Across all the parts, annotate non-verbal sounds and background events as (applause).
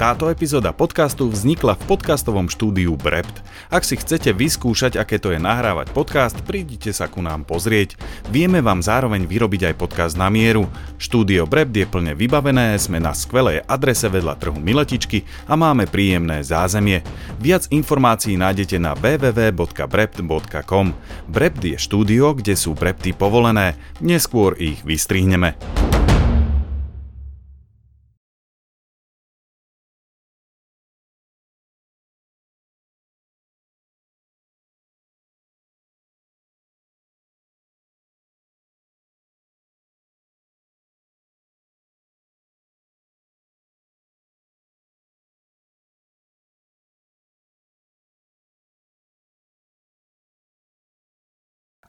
Táto epizóda podcastu vznikla v podcastovom štúdiu Brept. Ak si chcete vyskúšať, aké to je nahrávať podcast, prídite sa ku nám pozrieť. Vieme vám zároveň vyrobiť aj podcast na mieru. Štúdio Brept je plne vybavené, sme na skvelej adrese vedľa trhu Miletičky a máme príjemné zázemie. Viac informácií nájdete na www.brept.com. Brept je štúdio, kde sú brepty povolené, neskôr ich vystrihneme.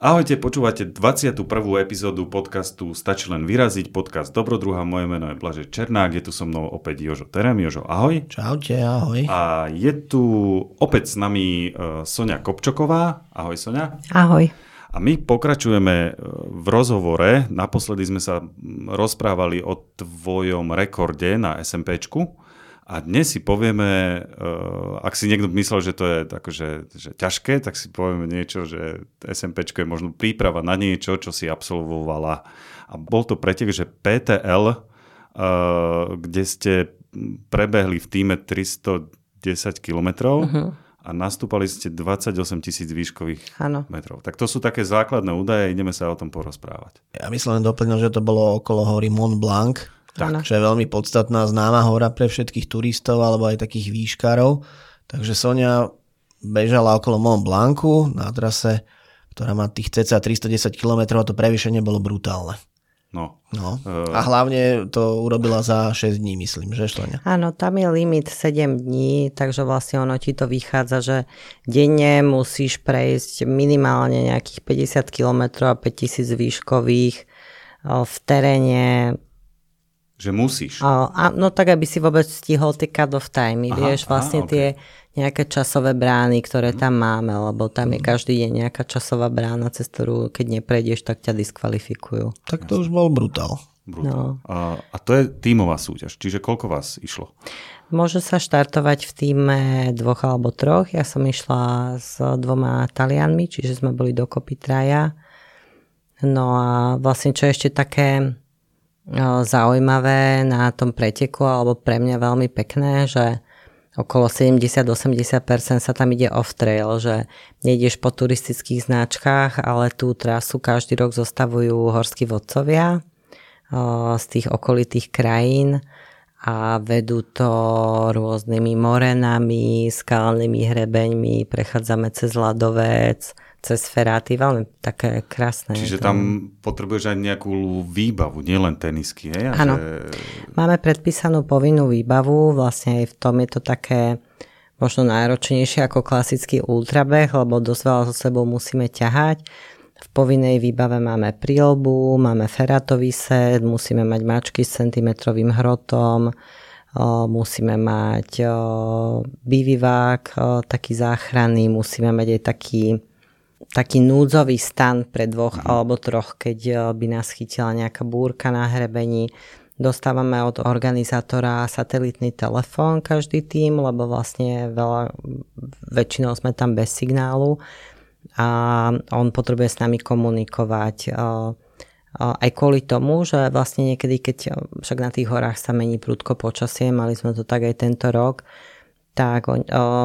Ahojte, počúvate 21. epizódu podcastu Stačí len vyraziť, podcast Dobrodruha. Moje meno je Blaže Černák, je tu so mnou opäť Jožo Terem. Jožo, ahoj. Čaute, ahoj. A je tu opäť s nami uh, Sonia Kopčoková. Ahoj, Sonia. Ahoj. A my pokračujeme e, v rozhovore. Naposledy sme sa rozprávali o tvojom rekorde na SMPčku. A dnes si povieme, uh, ak si niekto myslel, že to je akože, že ťažké, tak si povieme niečo, že SMP je možno príprava na niečo, čo si absolvovala. A bol to pre teba, že PTL, uh, kde ste prebehli v týme 310 kilometrov. Uh-huh a nastúpali ste 28 tisíc výškových ano. metrov. Tak to sú také základné údaje, ideme sa o tom porozprávať. Ja myslím len doplnil, že to bolo okolo hory Mont Blanc, tak. Čo je veľmi podstatná známa hora pre všetkých turistov alebo aj takých výškarov. Takže Sonia bežala okolo Mont Blancu na trase, ktorá má tých cca 310 km a to prevýšenie bolo brutálne. No. no. Uh... A hlavne to urobila za 6 dní, myslím, že Sonia? Áno, tam je limit 7 dní, takže vlastne ono ti to vychádza, že denne musíš prejsť minimálne nejakých 50 km a 5000 výškových v teréne že musíš. A, a, no tak, aby si vôbec stihol tie cut-off time, vieš, vlastne aha, okay. tie nejaké časové brány, ktoré tam máme, lebo tam je mhm. každý deň nejaká časová brána, cez ktorú keď neprejdeš, tak ťa diskvalifikujú. Tak to už bol brutál. brutál. No. A, a to je tímová súťaž, čiže koľko vás išlo? Môže sa štartovať v týme dvoch alebo troch. Ja som išla s dvoma Talianmi, čiže sme boli dokopy traja. No a vlastne čo ešte také zaujímavé na tom preteku, alebo pre mňa veľmi pekné, že okolo 70-80% sa tam ide off-trail, že nejdeš po turistických značkách, ale tú trasu každý rok zostavujú horskí vodcovia z tých okolitých krajín a vedú to rôznymi morenami, skalnými hrebeňmi, prechádzame cez ľadovec, cez feráty, veľmi také krásne. Čiže tam potrebuješ aj nejakú výbavu, nielen tenisky, hej? Áno, že... máme predpísanú povinnú výbavu, vlastne aj v tom je to také možno náročnejšie ako klasický ultrabeh, lebo dosť veľa so sebou musíme ťahať. V povinnej výbave máme prílbu, máme ferátový set, musíme mať mačky s centimetrovým hrotom, musíme mať bivivák taký záchranný, musíme mať aj taký taký núdzový stan pre dvoch mm. alebo troch, keď eh, by nás chytila nejaká búrka na hrebení. Dostávame od organizátora satelitný telefón každý tým, lebo vlastne veľa, väčšinou sme tam bez signálu a on potrebuje s nami komunikovať eh, eh, aj kvôli tomu, že vlastne niekedy, keď však na tých horách sa mení prudko počasie, mali sme to tak aj tento rok, tak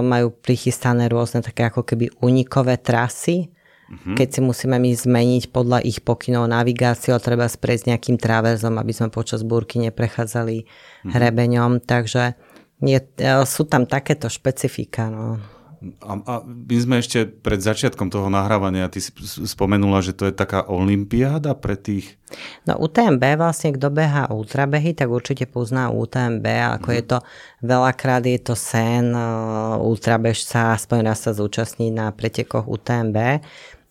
majú prichystané rôzne také ako keby unikové trasy, Mm-hmm. Keď si musíme my zmeniť podľa ich pokynov navigáciu a treba sprejsť nejakým traverzom, aby sme počas búrky neprechádzali mm-hmm. hrebeňom. Takže je, e, sú tam takéto špecifika. No. A, a my sme ešte pred začiatkom toho nahrávania, ty si spomenula, že to je taká olimpiáda pre tých... No UTMB vlastne, kto behá ultrabehy, tak určite pozná UTMB, ako mm. je to, veľakrát je to sen uh, ultrabežca, aspoň raz sa zúčastní na pretekoch UTMB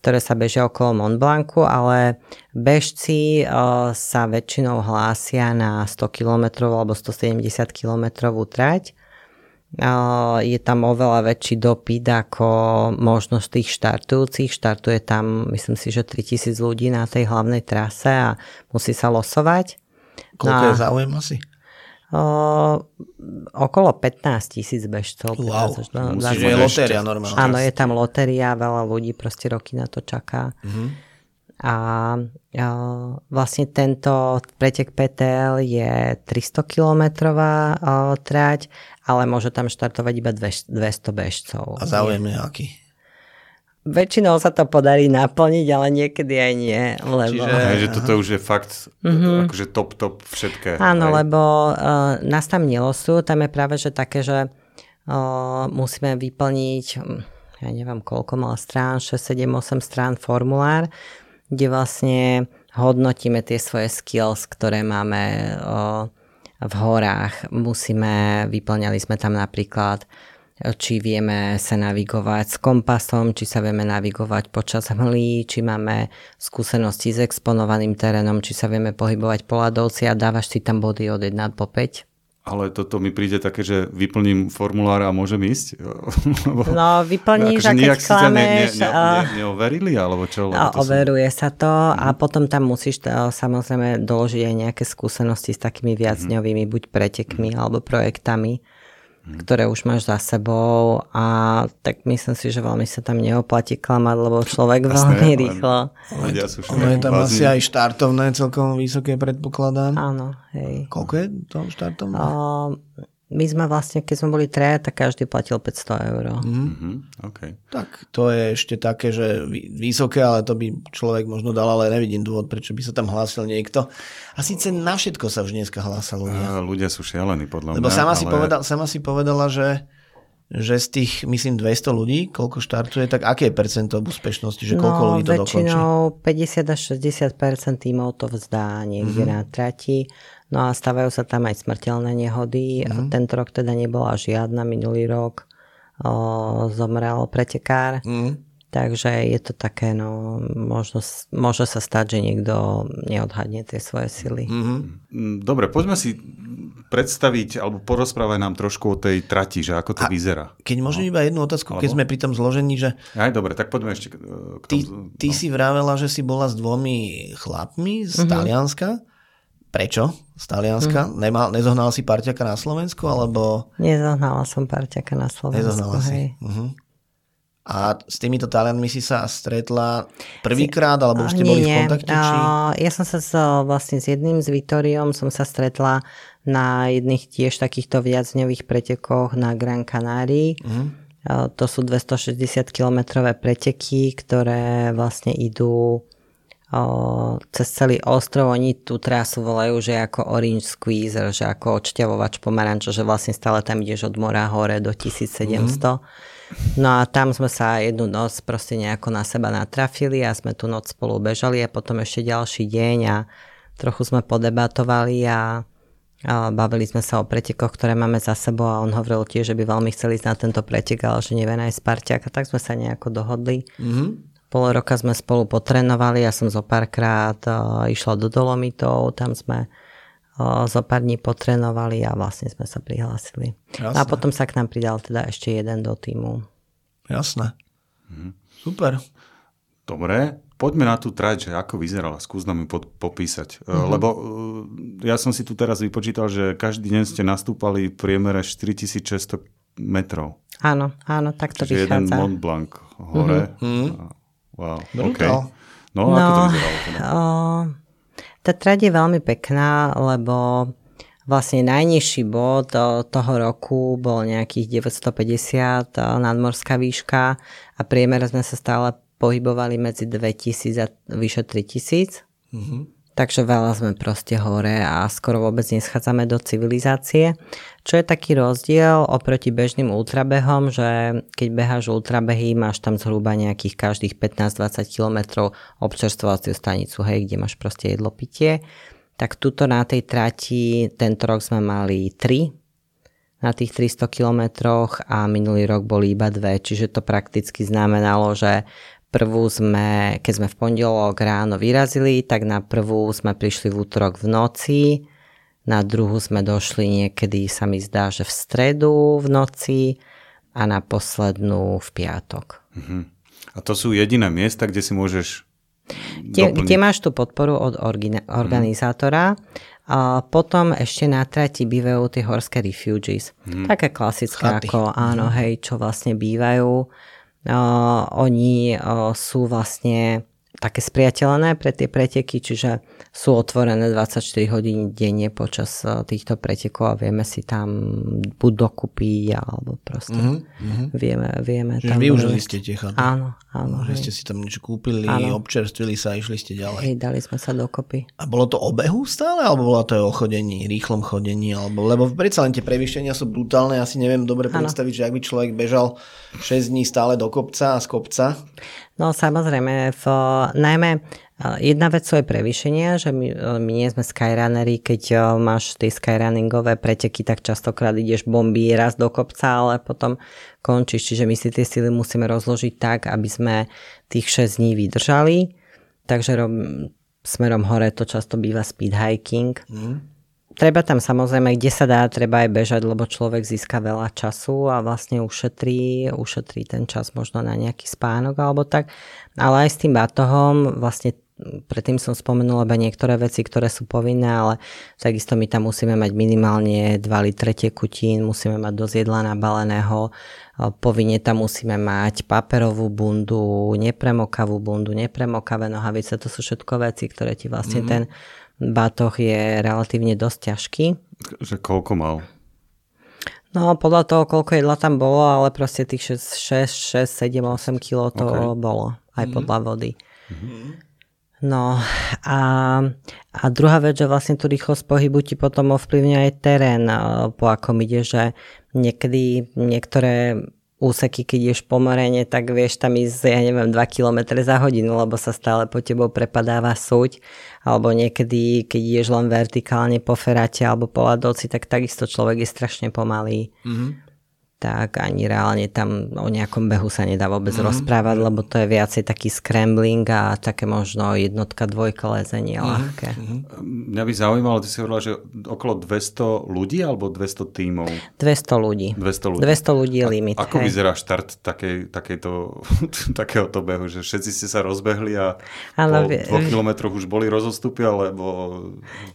ktoré sa bežia okolo Mont Blancu, ale bežci uh, sa väčšinou hlásia na 100 km alebo 170 km trať. Uh, je tam oveľa väčší dopyt ako možnosť tých štartujúcich. Štartuje tam, myslím si, že 3000 ľudí na tej hlavnej trase a musí sa losovať. Koľko no, je záujem asi? Okolo 15 tisíc bežcov. Wow, musíš, je lotéria normálne. Áno, je tam lotéria, veľa ľudí proste roky na to čaká. Uh-huh. A, a vlastne tento pretek PTL je 300 kilometrová trať, ale môže tam štartovať iba 200 bežcov. A záujem je aký? Väčšinou sa to podarí naplniť, ale niekedy aj nie. Lebo... Čiže aj, že toto už je fakt mm-hmm. akože top, top všetké. Áno, aj. lebo uh, nás tam nelosú, tam je práve že také, že uh, musíme vyplniť, hm, ja neviem koľko mal strán, 6, 7, 8 strán formulár, kde vlastne hodnotíme tie svoje skills, ktoré máme uh, v horách. Musíme, vyplňali sme tam napríklad či vieme sa navigovať s kompasom, či sa vieme navigovať počas hmlí, či máme skúsenosti s exponovaným terénom, či sa vieme pohybovať po ľadovci a dávaš si tam body od 1 po 5. Ale toto mi príde také, že vyplním formulár a môžem ísť? (laughs) No, vyplníš akože a keď klameš... Ne, ne, ne, ne, neoverili, alebo čo? To overuje som... sa to a potom tam musíš samozrejme doložiť aj nejaké skúsenosti s takými viacňovými mm. buď pretekmi mm. alebo projektami ktoré už máš za sebou a tak myslím si, že veľmi sa tam neoplatí klamať, lebo človek Jasné, veľmi len, rýchlo. Ľudia sú ono je tam asi aj štartovné celkom vysoké predpokladám. Áno, hej. Koľko je to štartovné? O, my sme vlastne, keď sme boli traja, tak každý platil 500 eur. Mm-hmm. Okay. Tak to je ešte také, že vysoké, ale to by človek možno dal, ale nevidím dôvod, prečo by sa tam hlásil niekto. A síce na všetko sa už dneska hlása ľudia. A ľudia sú šialení, podľa Lebo mňa. sama, ale... si povedal, sama si povedala, že že z tých, myslím, 200 ľudí, koľko štartuje, tak aké je percento úspešnosti, že koľko no, ľudí to dokončí? No, 50 až 60 tímov to vzdá niekde mm-hmm. na trati. No a stávajú sa tam aj smrteľné nehody. Mm-hmm. Tento rok teda nebola žiadna, minulý rok o, zomrel pretekár. Mm-hmm. Takže je to také, no, možno, môže sa stať, že niekto neodhadne tie svoje sily. Mm-hmm. Dobre, poďme si predstaviť, alebo porozprávať nám trošku o tej trati, že ako to A vyzerá. Keď môžem no. iba jednu otázku, alebo? keď sme pri tom zložení, že... Aj dobre, tak poďme ešte k tomu. Ty, ty no. si vravela, že si bola s dvomi chlapmi z mm-hmm. Talianska. Prečo z Talianska? Mm. Nemal, nezohnal si parťaka na Slovensku, alebo... Nezohnala som parťaka na Slovensku, Nezohnala hej. si. Uh-huh. A s týmito Talianmi si sa stretla prvýkrát, alebo už ste nie, boli v kontakte? Či... Ja som sa s, vlastne s jedným z Vitoriom som sa stretla na jedných tiež takýchto viacňových pretekoch na Gran Canarii. Uh-huh. To sú 260 kilometrové preteky, ktoré vlastne idú cez celý ostrov. Oni tú trasu volajú, že ako Orange Squeezer, že ako odšťavovač pomaranča, že vlastne stále tam ideš od mora hore do 1700. Mm. No a tam sme sa jednu noc proste nejako na seba natrafili a sme tú noc spolu bežali a potom ešte ďalší deň a trochu sme podebatovali a, a bavili sme sa o pretekoch, ktoré máme za sebou a on hovoril tiež, že by veľmi chceli ísť na tento pretek, ale že nevie nájsť parťák a tak sme sa nejako dohodli. Mm-hmm pol roka sme spolu potrenovali, ja som zo párkrát uh, išla do Dolomitov, tam sme zo pár dní potrenovali a vlastne sme sa prihlásili. Jasné. A potom sa k nám pridal teda ešte jeden do týmu. Jasné. Mhm. Super. Dobre, poďme na tú trať, že ako vyzerala. Skús nám ju pod, popísať. Mm-hmm. Lebo uh, ja som si tu teraz vypočítal, že každý deň ste nastúpali v priemere 4600 metrov. Áno, áno, tak to Čiže vychádza. jeden Mont Blanc hore. Mm-hmm. Wow, okay. No, no, ako to vyzeralo teda? O, tá trať je veľmi pekná, lebo vlastne najnižší bod toho roku bol nejakých 950 nadmorská výška a priemer sme sa stále pohybovali medzi 2000 a vyše 3000. Mm-hmm. Takže veľa sme proste hore a skoro vôbec neschádzame do civilizácie. Čo je taký rozdiel oproti bežným ultrabehom, že keď beháš ultrabehy, máš tam zhruba nejakých každých 15-20 km občerstvovaciu stanicu, hej, kde máš proste jedlo, pitie. Tak tuto na tej trati tento rok sme mali 3 na tých 300 kilometroch a minulý rok boli iba dve, čiže to prakticky znamenalo, že Prvú sme, keď sme v pondelok ráno vyrazili, tak na prvú sme prišli v útorok v noci, na druhú sme došli niekedy, sa mi zdá, že v stredu v noci a na poslednú v piatok. Uh-huh. A to sú jediné miesta, kde si môžeš kde, kde máš tú podporu od orgina- mhm. organizátora. A potom ešte na trati bývajú tie horské refugees. Hmm. Také klasické Chaty. ako, áno, hmm. hej, čo vlastne bývajú. Uh, oni sú vlastne také spriateľené pre tie preteky, čiže sú otvorené 24 hodín denne počas eh, týchto pretekov a vieme si tam buď dokúpiť, alebo proste mm-hmm. vieme, vieme Čiže tam... využili ste tie chaty. Áno, áno. Že hej. ste si tam niečo kúpili, áno. občerstvili sa a išli ste ďalej. Hej, dali sme sa dokopy. A bolo to o behu stále, alebo bolo to o chodení, rýchlom chodení, alebo, lebo predsa len tie prevýšenia sú brutálne, ja si neviem dobre áno. predstaviť, že ak by človek bežal 6 dní stále do kopca a z kopca. No samozrejme, v, najmä jedna vec sú aj prevýšenia, že my, my nie sme skyrunnery, keď máš tie skyrunningové preteky, tak častokrát ideš bomby raz do kopca, ale potom končíš, čiže my si tie sily musíme rozložiť tak, aby sme tých 6 dní vydržali. Takže rob, smerom hore to často býva speed hiking. Mm treba tam samozrejme, kde sa dá, treba aj bežať, lebo človek získa veľa času a vlastne ušetrí, ušetrí ten čas možno na nejaký spánok alebo tak. Ale aj s tým batohom vlastne predtým som spomenula iba niektoré veci, ktoré sú povinné, ale takisto my tam musíme mať minimálne 2 litre tekutín, musíme mať dosť jedla nabaleného, povinne tam musíme mať paperovú bundu, nepremokavú bundu, nepremokavé nohavice, to sú všetko veci, ktoré ti vlastne mm. ten batoh je relatívne dosť ťažký. Že koľko mal? No podľa toho, koľko jedla tam bolo, ale proste tých 6, 6 7, 8 kg to okay. bolo aj mm-hmm. podľa vody. Mm-hmm. No a, a druhá vec, že vlastne tú rýchlosť pohybu ti potom ovplyvňuje aj terén, po akom ide, že niekedy niektoré úseky, keď ideš po morene, tak vieš tam ísť, ja neviem, 2 km za hodinu, lebo sa stále po tebou prepadáva súť, alebo niekedy, keď ideš len vertikálne po feráte alebo po ľadovci, tak takisto človek je strašne pomalý. Mm-hmm tak ani reálne tam o nejakom behu sa nedá vôbec mm. rozprávať, lebo to je viacej taký scrambling a také možno jednotka, dvojka lezenie mm. ľahké. Mm. Mňa by zaujímalo, ty si hovorila, že okolo 200 ľudí alebo 200 tímov? 200 ľudí. 200 ľudí. 200 ľudí je limit. A, ako hej. vyzerá štart takej, takejto, (laughs) takéhoto behu? Že všetci ste sa rozbehli a ano, po dvoch kilometroch už boli rozostupy, alebo...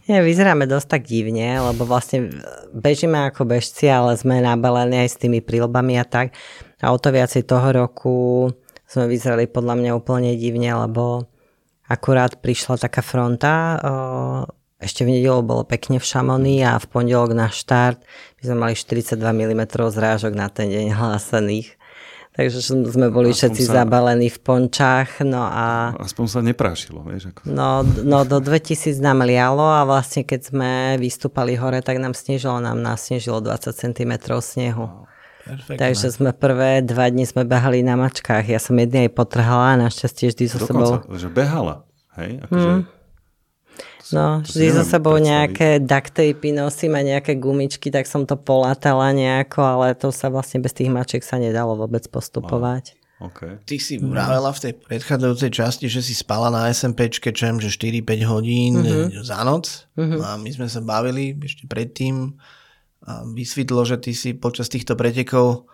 Nie, vyzeráme dosť tak divne, lebo vlastne bežíme ako bežci, ale sme nabalení aj s tým tými prílbami a tak. A o to viacej toho roku sme vyzerali podľa mňa úplne divne, lebo akurát prišla taká fronta, ešte v nedelu bolo pekne v Šamoni a v pondelok na štart my sme mali 42 mm zrážok na ten deň (laughs) hlásených. Takže sme boli aspoň všetci sa, zabalení v pončách. No a, aspoň sa neprášilo, vieš. Ako... No, no do 2000 nám lialo a vlastne keď sme vystúpali hore, tak nám snežilo, nám nasnežilo 20 cm snehu. Perfektné. Takže sme prvé dva dni sme behali na mačkách. Ja som jedný aj potrhala a našťastie vždy so Dokonca, sebou... že behala, hej? Akože... Hmm. No, vždy so sebou nejaké duct tape nosím a nejaké gumičky, tak som to polatala nejako, ale to sa vlastne bez tých mačiek sa nedalo vôbec postupovať. Wow. Okay. Ty si vravela v tej predchádzajúcej časti, že si spala na SMPčke, čo že 4-5 hodín mm-hmm. za noc. Mm-hmm. A my sme sa bavili ešte predtým, vysvetlo, že ty si počas týchto pretekov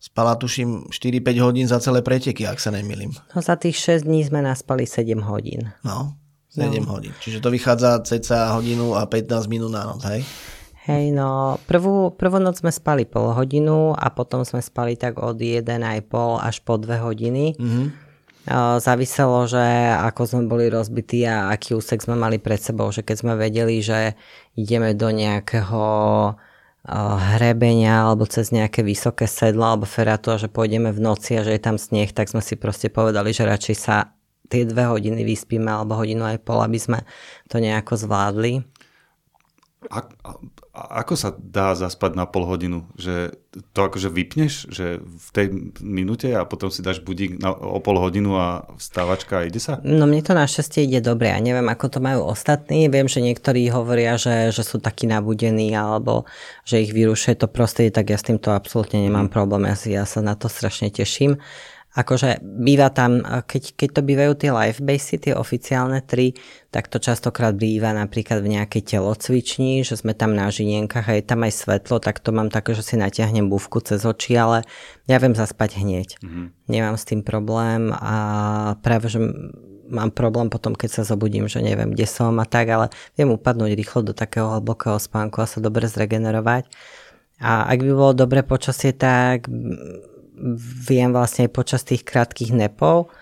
spala tuším 4-5 hodín za celé preteky, ak sa nemýlim. No za tých 6 dní sme naspali 7 hodín. No, 7 no. hodín. Čiže to vychádza cca hodinu a 15 minút na noc, hej? Hej, no prvú, prvú noc sme spali pol hodinu a potom sme spali tak od 1,5 až po 2 hodiny. Mm-hmm. Záviselo, že ako sme boli rozbití a aký úsek sme mali pred sebou, že keď sme vedeli, že ideme do nejakého hrebenia alebo cez nejaké vysoké sedlo alebo ferátu a že pôjdeme v noci a že je tam sneh, tak sme si proste povedali, že radšej sa tie dve hodiny vyspíme alebo hodinu aj pol, aby sme to nejako zvládli. A, ako sa dá zaspať na pol hodinu? Že to akože vypneš že v tej minúte a potom si dáš budík na, o pol hodinu a vstávačka a ide sa? No mne to našťastie ide dobre. Ja neviem, ako to majú ostatní. Viem, že niektorí hovoria, že, že sú takí nabudení alebo že ich vyrušuje to prostredie, tak ja s týmto absolútne nemám mm. problém. Ja, si, ja sa na to strašne teším akože býva tam, keď, keď to bývajú tie live basy, tie oficiálne tri, tak to častokrát býva napríklad v nejakej telocvični, že sme tam na žinienkach a je tam aj svetlo, tak to mám také, že si natiahnem búvku cez oči, ale ja viem zaspať hneď. Mm-hmm. Nemám s tým problém a práve, že mám problém potom, keď sa zobudím, že neviem, kde som a tak, ale viem upadnúť rýchlo do takého hlbokého spánku a sa dobre zregenerovať. A ak by bolo dobré počasie, tak viem vlastne počas tých krátkých nepov,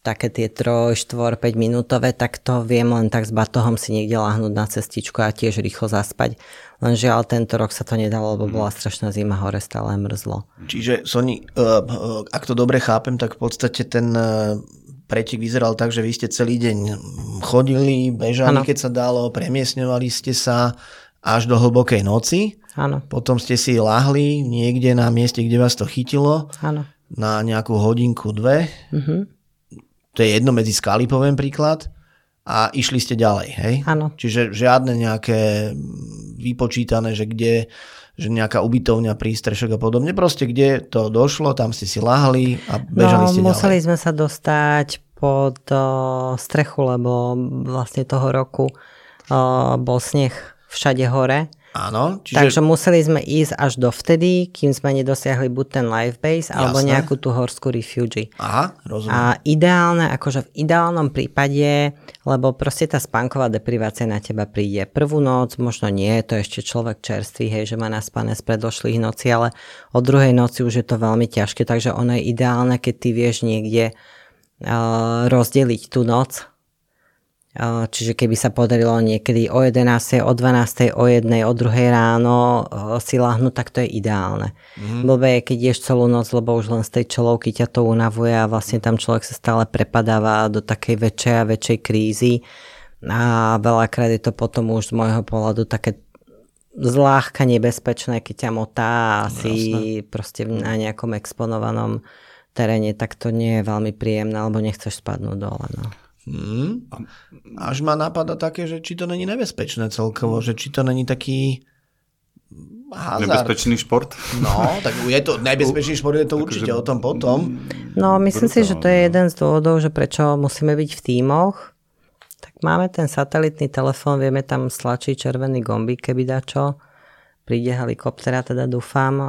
také tie 3, 4, 5 minútové, tak to viem len tak s batohom si niekde láhnuť na cestičku a tiež rýchlo zaspať. Len žiaľ, tento rok sa to nedalo, lebo bola strašná zima, hore stále mrzlo. Čiže Soni, uh, ak to dobre chápem, tak v podstate ten uh, pretek vyzeral tak, že vy ste celý deň chodili, bežali, ano. keď sa dalo, premiesňovali ste sa až do hlbokej noci. Áno. Potom ste si lahli niekde na mieste, kde vás to chytilo. Áno. Na nejakú hodinku, dve. Uh-huh to je jedno medzi skaly, poviem príklad, a išli ste ďalej, hej? Áno. Čiže žiadne nejaké vypočítané, že kde, že nejaká ubytovňa, prístrešok a podobne, proste kde to došlo, tam ste si lahli a bežali no, ste museli ďalej. sme sa dostať pod uh, strechu, lebo vlastne toho roku uh, bol sneh všade hore Áno. Čiže... Takže museli sme ísť až do vtedy, kým sme nedosiahli buď ten live base, alebo Jasné. nejakú tú horskú refugee. Aha, rozumiem. A ideálne, akože v ideálnom prípade, lebo proste tá spánková deprivácia na teba príde prvú noc, možno nie, to ešte človek čerstvý, hej, že má naspané z predošlých noci, ale od druhej noci už je to veľmi ťažké, takže ono je ideálne, keď ty vieš niekde uh, rozdeliť tú noc Čiže keby sa podarilo niekedy o 11, o 12, o 1, o 2 ráno si láhnuť, tak to je ideálne. Mm. Blbé je, keď ješ celú noc, lebo už len z tej čelovky ťa to unavuje a vlastne tam človek sa stále prepadáva do takej väčšej a väčšej krízy. A veľakrát je to potom už z môjho pohľadu také zláhka nebezpečné, keď ťa motá a si proste na nejakom exponovanom teréne, tak to nie je veľmi príjemné, alebo nechceš spadnúť dole. No. Hmm. Až ma napadá také, že či to není nebezpečné celkovo, že či to není taký hazard. Nebezpečný šport? No, tak je to, nebezpečný šport je to určite o tom potom. No, myslím si, že to je jeden z dôvodov, že prečo musíme byť v tímoch. Tak máme ten satelitný telefón, vieme tam stlačiť červený gombík, keby dá čo. Príde helikoptera, teda dúfam.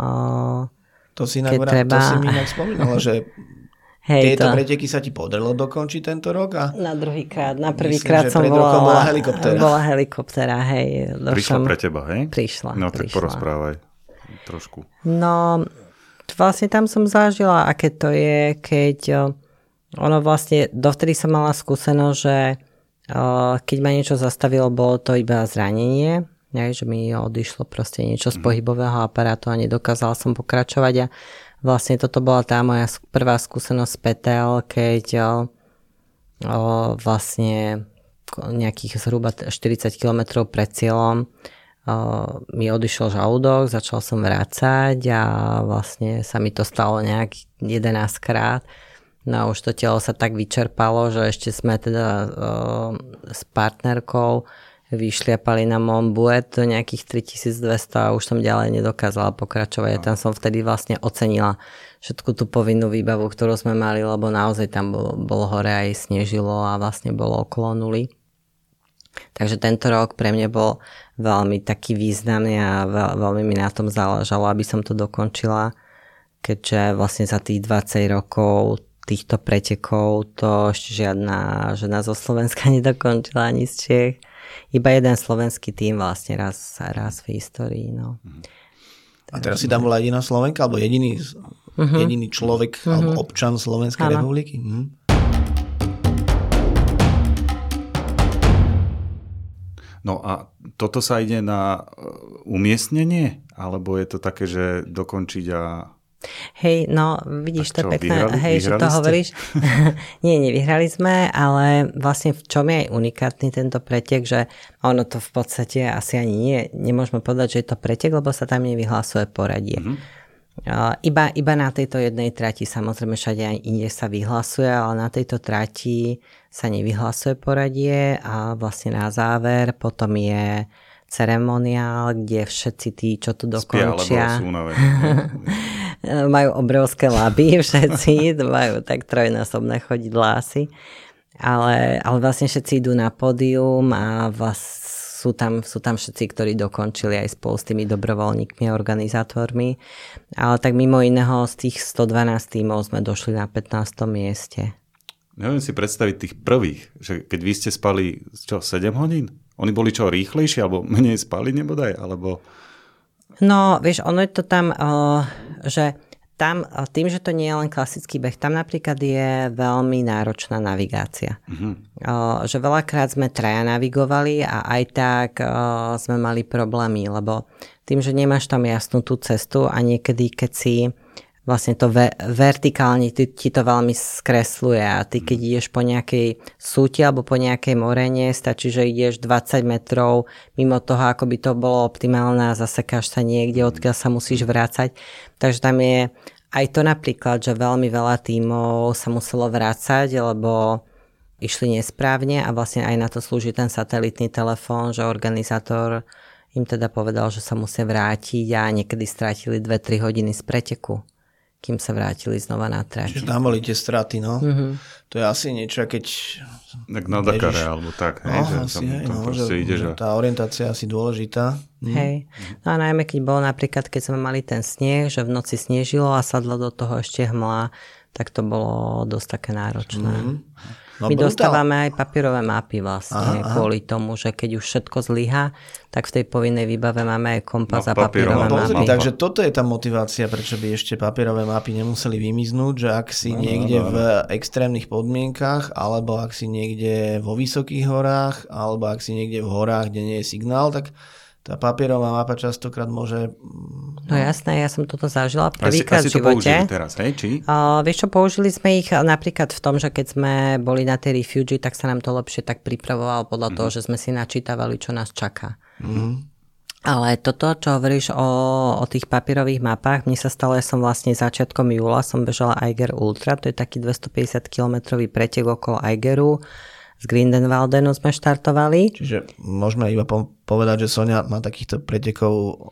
To si, inak, treba... to si mi inak spomínala, že (laughs) Hej, Tieto to... preteky sa ti podarilo dokončiť tento rok? A... Na druhý krát. Na prvý krát som bola, bola helikoptera. Bola helikoptera, hej. Došom... Prišla pre teba, hej? Prišla. No tak prišla. porozprávaj trošku. No, vlastne tam som zažila, aké to je, keď ono vlastne, dovtedy som mala skúsenosť, že keď ma niečo zastavilo, bolo to iba zranenie, ne, že mi odišlo proste niečo z mhm. pohybového aparátu a nedokázala som pokračovať a Vlastne toto bola tá moja prvá skúsenosť PTL, keď o, vlastne nejakých zhruba 40 km pred cieľom o, mi odišiel žalúdok, začal som vrácať a vlastne sa mi to stalo nejak 11 krát. No už to telo sa tak vyčerpalo, že ešte sme teda o, s partnerkou vyšliapali na Montbuet do nejakých 3200 a už som ďalej nedokázala pokračovať. A tam som vtedy vlastne ocenila všetku tú povinnú výbavu, ktorú sme mali, lebo naozaj tam bolo, bolo hore aj snežilo a vlastne bolo okolo nuly. Takže tento rok pre mňa bol veľmi taký významný a veľ, veľmi mi na tom záležalo, aby som to dokončila, keďže vlastne za tých 20 rokov týchto pretekov to ešte žiadna žena zo Slovenska (laughs) nedokončila ani z Čech iba jeden slovenský tým vlastne raz, raz v histórii. No. A teraz si tam bola jediná Slovenka, alebo jediný, uh-huh. jediný človek, uh-huh. alebo občan Slovenskej ano. republiky? Uh-huh. No a toto sa ide na umiestnenie? Alebo je to také, že dokončiť a Hej, no vidíš, to je pekné, vyhrali, hej, vyhrali že to ste? hovoríš. (laughs) Nie, nevyhrali sme, ale vlastne v čom je aj unikátny tento pretek, že ono to v podstate asi ani nie, nemôžeme povedať, že je to pretek, lebo sa tam nevyhlasuje poradie. Mm-hmm. Uh, iba, iba na tejto jednej trati, samozrejme všade aj inde sa vyhlasuje, ale na tejto trati sa nevyhlasuje poradie a vlastne na záver potom je ceremoniál, kde všetci tí, čo tu dokončia, (laughs) majú obrovské laby (laughs) všetci, majú tak trojnásobné chodidlá asi. Ale, ale vlastne všetci idú na pódium a vás, sú, tam, sú tam všetci, ktorí dokončili aj spolu s tými dobrovoľníkmi a organizátormi. Ale tak mimo iného z tých 112 tímov sme došli na 15. mieste. Neviem si predstaviť tých prvých, že keď vy ste spali čo, 7 hodín? Oni boli čo, rýchlejšie, alebo menej spali nebodaj, alebo... No, vieš, ono je to tam, uh, že tam, tým, že to nie je len klasický beh, tam napríklad je veľmi náročná navigácia. Uh, že veľakrát sme traja navigovali a aj tak sme mali problémy, lebo tým, že nemáš tam jasnú tú cestu a niekedy, keď si vlastne to ve- vertikálne ti, ti to veľmi skresluje a ty keď ideš po nejakej súti alebo po nejakej morene, stačí, že ideš 20 metrov mimo toho, ako by to bolo optimálne a zasekáš sa niekde, odkiaľ sa musíš vrácať. Takže tam je aj to napríklad, že veľmi veľa tímov sa muselo vrácať, lebo išli nesprávne a vlastne aj na to slúži ten satelitný telefón, že organizátor im teda povedal, že sa musia vrátiť a niekedy strátili 2-3 hodiny z preteku kým sa vrátili znova na trať. Čiže tam boli tie straty, no. Mm-hmm. To je asi niečo, keď... Tak na Dakare, alebo tak. Hej, no, že asi, hej, no, že, ide, že... Tá orientácia je asi dôležitá. Mm. Hej. No a najmä, keď bolo napríklad, keď sme mali ten sneh, že v noci snežilo a sadlo do toho ešte hmla, tak to bolo dosť také náročné. Mm. No, My brutál. dostávame aj papierové mapy vlastne aha, kvôli tomu, že keď už všetko zlyha, tak v tej povinnej výbave máme aj kompas no, a papierové no, mapy. Takže toto je tá motivácia, prečo by ešte papierové mapy nemuseli vymiznúť, že ak si no, niekde no, no. v extrémnych podmienkach, alebo ak si niekde vo vysokých horách, alebo ak si niekde v horách, kde nie je signál, tak tá papierová mapa častokrát môže... No jasné, ja som toto zažila prvýkrát v živote. To teraz, hej? Či? Uh, vieš čo, použili sme ich napríklad v tom, že keď sme boli na tej refugi, tak sa nám to lepšie tak pripravovalo podľa mm-hmm. toho, že sme si načítavali, čo nás čaká. Mm-hmm. Ale toto, čo hovoríš o, o tých papierových mapách, mne sa stalo, ja som vlastne začiatkom júla som bežala Eiger Ultra, to je taký 250 km pretek okolo Eigeru z Grindenwaldenu sme štartovali. Čiže môžeme iba povedať, že Sonia má takýchto pretekov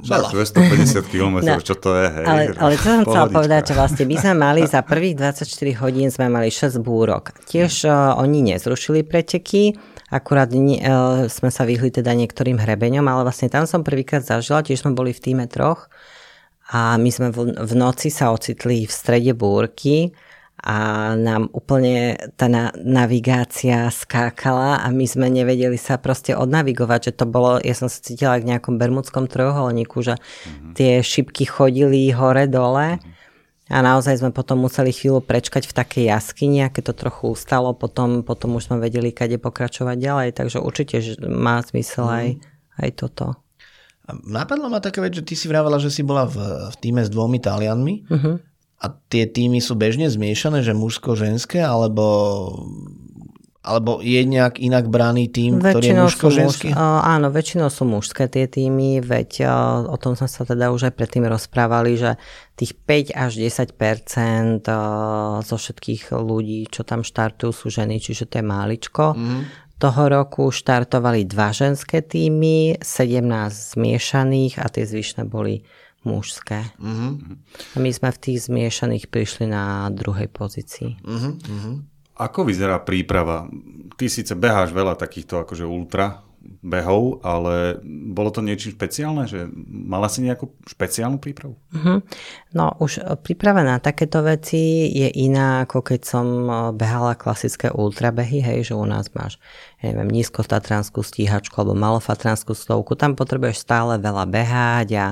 Veľa. 250 km, no, čo to je? Hej, ale, ale čo som chcela povedať, že vlastne my sme mali za prvých 24 hodín sme mali 6 búrok. Tiež uh, oni nezrušili preteky, akurát uh, sme sa vyhli teda niektorým hrebeňom, ale vlastne tam som prvýkrát zažila, tiež sme boli v týme troch a my sme v, v noci sa ocitli v strede búrky a nám úplne tá navigácia skákala a my sme nevedeli sa proste odnavigovať, že to bolo, ja som sa cítila v nejakom bermudskom trojuholníku, že mm-hmm. tie šipky chodili hore-dole a naozaj sme potom museli chvíľu prečkať v takej jaskyni a keď to trochu ustalo, potom, potom už sme vedeli, kade pokračovať ďalej, takže určite má zmysel mm. aj, aj toto. Napadla ma taká vec, že ty si vravela, že si bola v, v týme s dvomi Talianmi. Uh-huh. A tie týmy sú bežne zmiešané, že mužsko-ženské, alebo, alebo je nejak inak braný tým, ktorý je mužsko-ženský? Muž, áno, väčšinou sú mužské tie týmy, veď o tom sme sa teda už aj predtým rozprávali, že tých 5 až 10 uh, zo všetkých ľudí, čo tam štartujú, sú ženy, čiže to je máličko. Mm. Toho roku štartovali dva ženské týmy, 17 zmiešaných a tie zvyšné boli mužské. Uh-huh. A my sme v tých zmiešaných prišli na druhej pozícii. Uh-huh. Uh-huh. Ako vyzerá príprava? Ty síce beháš veľa takýchto akože ultra behov, ale bolo to niečo špeciálne? Že mala si nejakú špeciálnu prípravu? Uh-huh. No už príprava na takéto veci je iná, ako keď som behala klasické ultrabehy, hej, že u nás máš ja neviem, nízkotatranskú stíhačku alebo malofatranskú stovku, tam potrebuješ stále veľa behať a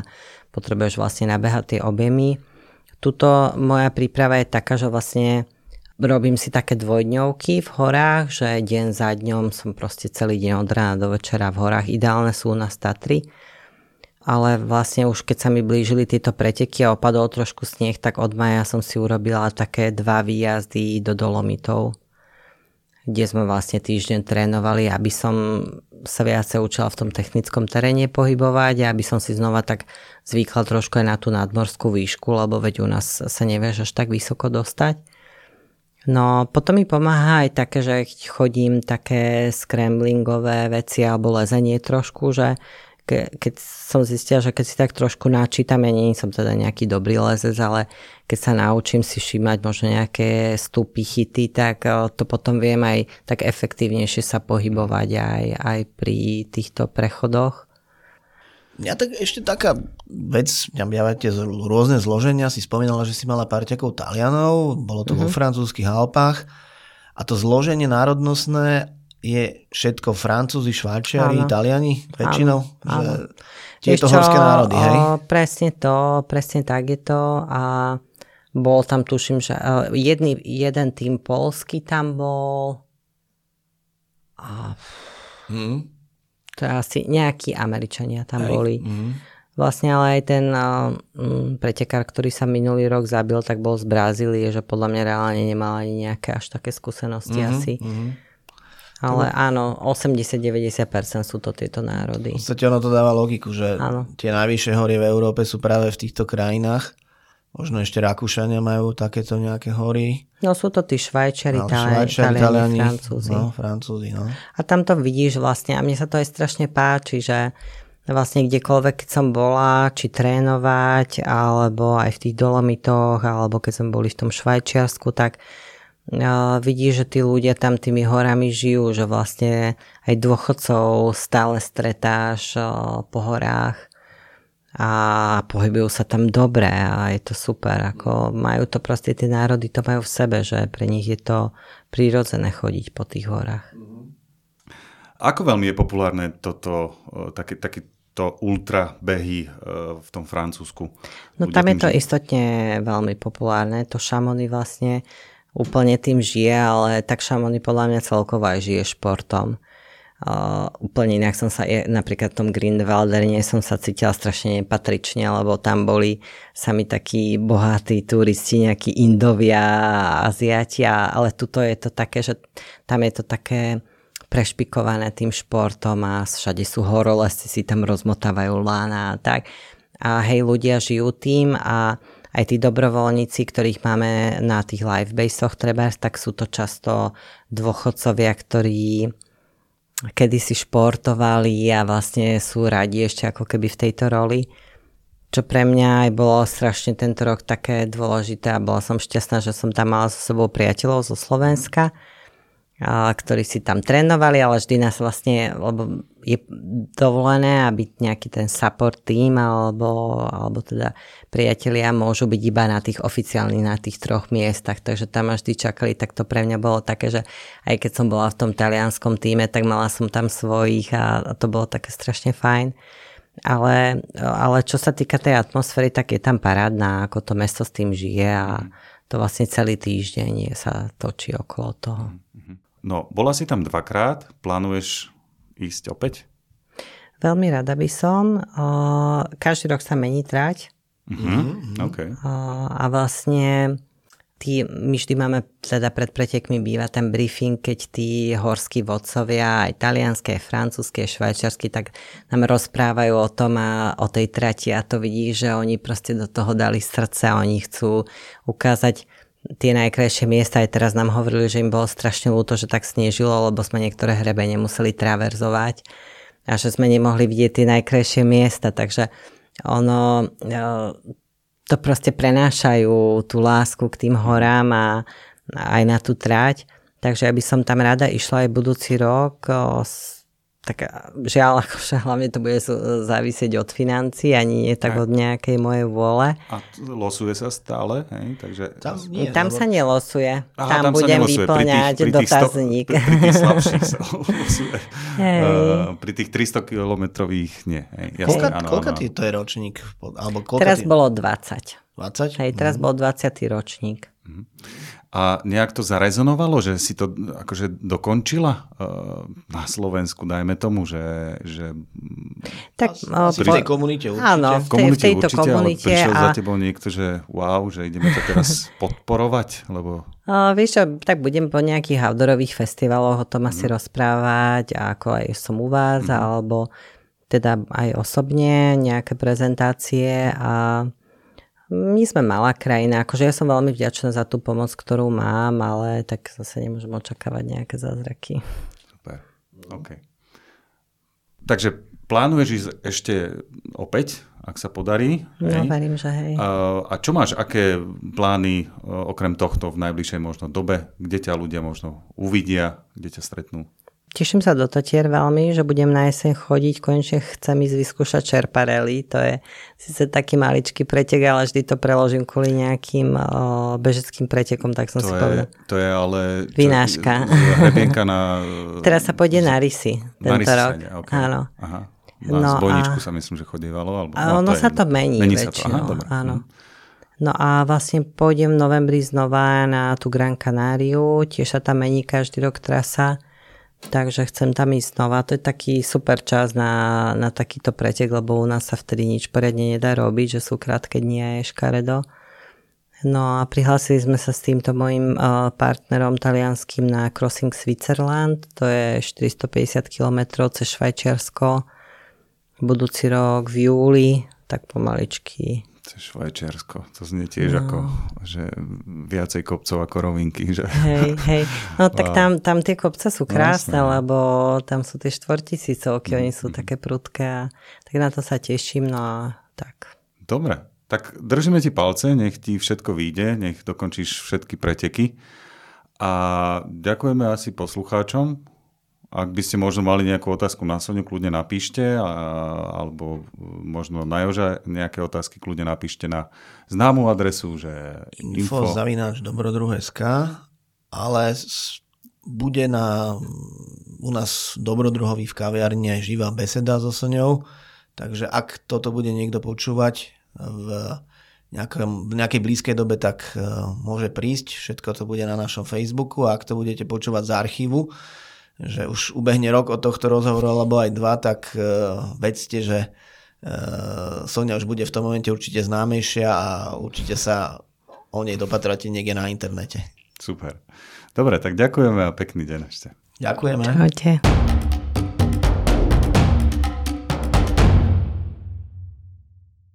potrebuješ vlastne nabehať tie objemy. Tuto moja príprava je taká, že vlastne robím si také dvojdňovky v horách, že deň za dňom som proste celý deň od rána do večera v horách. Ideálne sú u nás Tatry, ale vlastne už keď sa mi blížili tieto preteky a opadol trošku sneh, tak od maja som si urobila také dva výjazdy do Dolomitov kde sme vlastne týždeň trénovali, aby som sa viacej učila v tom technickom teréne pohybovať a aby som si znova tak zvykla trošku aj na tú nadmorskú výšku, lebo veď u nás sa nevieš až tak vysoko dostať. No potom mi pomáha aj také, že chodím také scramblingové veci alebo lezenie trošku, že ke, keď som zistila, že keď si tak trošku načítam, ja nie som teda nejaký dobrý lezec, ale keď sa naučím si všímať možno nejaké stupy, chyty, tak eh, to potom viem aj tak efektívnejšie sa pohybovať aj, aj pri týchto prechodoch. Ja tak ešte taká vec, mňa tie rôzne zloženia, si spomínala, že si mala parťakov Talianov, bolo to mm-hmm. vo mhm. francúzských Alpách. A to zloženie národnostné je všetko Francúzi, Švajčiari, Italiani väčšinou? Áno, že tieto horské národy, hej? O, presne to, presne tak je to a bol tam, tuším, že uh, jedný, jeden tým polský tam bol a hmm. to je asi nejakí Američania tam hej. boli. Hmm. Vlastne ale aj ten uh, pretekár, ktorý sa minulý rok zabil, tak bol z Brazílie, že podľa mňa reálne nemal ani nejaké až také skúsenosti mm-hmm, asi. Mm-hmm. Ale áno, 80-90% sú to tieto národy. V podstate ono to dáva logiku, že áno. tie najvyššie hory v Európe sú práve v týchto krajinách. Možno ešte Rakúšania majú takéto nejaké hory. No sú to tí Švajčari, no, Švajčari Taliani, Francúzi. No, Francúzi, no. A tam to vidíš vlastne a mne sa to aj strašne páči, že vlastne kdekoľvek, keď som bola, či trénovať, alebo aj v tých Dolomitoch, alebo keď sme boli v tom Švajčiarsku, tak vidíš, že tí ľudia tam tými horami žijú, že vlastne aj dôchodcov stále stretáš uh, po horách a pohybujú sa tam dobre a je to super. Ako majú to proste, tie národy to majú v sebe, že pre nich je to prírodzené chodiť po tých horách. Ako veľmi je populárne toto, taký, taký to ultra behy e, v tom Francúzsku. No tam je to že... istotne veľmi populárne. To Šamony vlastne úplne tým žije, ale tak Šamony podľa mňa celkovo aj žije športom. Uh, úplne inak som sa, napríklad v tom Grindelwalderne som sa cítila strašne nepatrične, lebo tam boli sami takí bohatí turisti, nejakí Indovia, Aziatia, ale tuto je to také, že tam je to také prešpikované tým športom a všade sú horolesci, si tam rozmotávajú lána a tak. A hej, ľudia žijú tým a aj tí dobrovoľníci, ktorých máme na tých live baseoch treba, tak sú to často dôchodcovia, ktorí kedysi športovali a vlastne sú radi ešte ako keby v tejto roli. Čo pre mňa aj bolo strašne tento rok také dôležité a bola som šťastná, že som tam mala so sebou priateľov zo Slovenska. Mm ktorí si tam trénovali, ale vždy nás vlastne, lebo je dovolené, aby nejaký ten support team alebo, alebo teda priatelia môžu byť iba na tých oficiálnych, na tých troch miestach, takže tam až vždy čakali, tak to pre mňa bolo také, že aj keď som bola v tom talianskom týme, tak mala som tam svojich a to bolo také strašne fajn. Ale, ale čo sa týka tej atmosféry, tak je tam parádna, ako to mesto s tým žije a to vlastne celý týždeň sa točí okolo toho. Mm-hmm. No, bola si tam dvakrát, plánuješ ísť opäť? Veľmi rada by som. Každý rok sa mení trať. Mm-hmm. Okay. A vlastne tí, my vždy máme, teda pred pretekmi býva ten briefing, keď tí horskí vodcovia, aj talianské, francúzske, aj švajčiarsky, tak nám rozprávajú o tom a o tej trati a to vidí, že oni proste do toho dali srdce a oni chcú ukázať tie najkrajšie miesta, aj teraz nám hovorili, že im bolo strašne ľúto, že tak snežilo, lebo sme niektoré hrebe nemuseli traverzovať a že sme nemohli vidieť tie najkrajšie miesta, takže ono e, to proste prenášajú tú lásku k tým horám a aj na tú trať. Takže ja by som tam rada išla aj budúci rok tak žiaľ, akože hlavne to bude závisieť od financií, ani nie tak od nejakej mojej vôle. A losuje sa stále, hej? Takže... Tam, nie, tam lebo... sa nelosuje. Aha, tam, tam budem vyplňať pri tých, pri tých dotazník. Sto, pri, pri tých slabších sa (laughs) losuje. Hey. Uh, pri tých 300 kilometrových nie. Hej. Jasne, koľka, áno, koľka áno. to je ročník? Alebo koľka teraz tý... bolo 20. 20? Hej, teraz mm. bol 20. ročník. Mm. A nejak to zarezonovalo, že si to akože dokončila uh, na Slovensku, dajme tomu, že... že tak, Asi pri, v tej komunite určite. Áno, v, tej, komunite, v tejto určite, komunite. Ale prišiel a... za tebou niekto, že wow, že ideme to teraz (laughs) podporovať, lebo... Uh, vieš čo, tak budem po nejakých outdoorových festivaloch o tom asi mm. rozprávať, ako aj som u vás, mm. alebo teda aj osobne nejaké prezentácie a my sme malá krajina, akože ja som veľmi vďačná za tú pomoc, ktorú mám, ale tak zase nemôžem očakávať nejaké zázraky. Super, OK. Takže plánuješ ísť ešte opäť, ak sa podarí? No, hej? verím, že hej. A, a čo máš, aké plány okrem tohto v najbližšej možno dobe? Kde ťa ľudia možno uvidia, kde ťa stretnú? Teším sa do Tatier veľmi, že budem na jeseň chodiť, konečne chcem ísť vyskúšať čerparely, to je síce taký maličký pretek, ale vždy to preložím kvôli nejakým o, bežeckým pretekom, tak som to si je, povedal. To je ale... Vynáška. (laughs) na... Teraz sa pôjde na rysy tento na rok. okay. Áno. Aha. Na no zbojničku a... sa myslím, že chodievalo. Alebo, no, ono to sa to mení Mení väčšinou. Sa to. Aha. Áno. Hm. No a vlastne pôjdem v novembri znova na tú Gran Canáriu, tiež sa tam mení každý rok trasa, takže chcem tam ísť znova. To je taký super čas na, na takýto pretek, lebo u nás sa vtedy nič poriadne nedá robiť, že sú krátke dni a je škaredo. No a prihlásili sme sa s týmto mojim uh, partnerom talianským na Crossing Switzerland, to je 450 km cez Švajčiarsko. Budúci rok v júli, tak pomaličky cez Švajčiarsko. To znie tiež no. ako, že viacej kopcov ako rovinky. Že? Hej, hej. No (laughs) tak tam, tam tie kopce sú no, krásne, no, lebo tam sú tie štvortisícovky, mm. oni sú také prudké a tak na to sa teším, no a tak. Dobre, tak držíme ti palce, nech ti všetko vyjde, nech dokončíš všetky preteky a ďakujeme asi poslucháčom, ak by ste možno mali nejakú otázku na Soniu, kľudne napíšte, a, alebo možno na Joža nejaké otázky, kľudne napíšte na známú adresu, že info, info ale bude na, u nás dobrodruhový v kaviarni aj živá beseda so Soňou, takže ak toto bude niekto počúvať v, nejakom, v nejakej blízkej dobe, tak uh, môže prísť, všetko to bude na našom Facebooku a ak to budete počúvať z archívu, že už ubehne rok od tohto rozhovoru alebo aj dva, tak uh, vedzte, že uh, Sonia už bude v tom momente určite známejšia a určite sa o nej dopatráte niekde na internete. Super. Dobre, tak ďakujeme a pekný deň ešte. Ďakujeme. Čaute.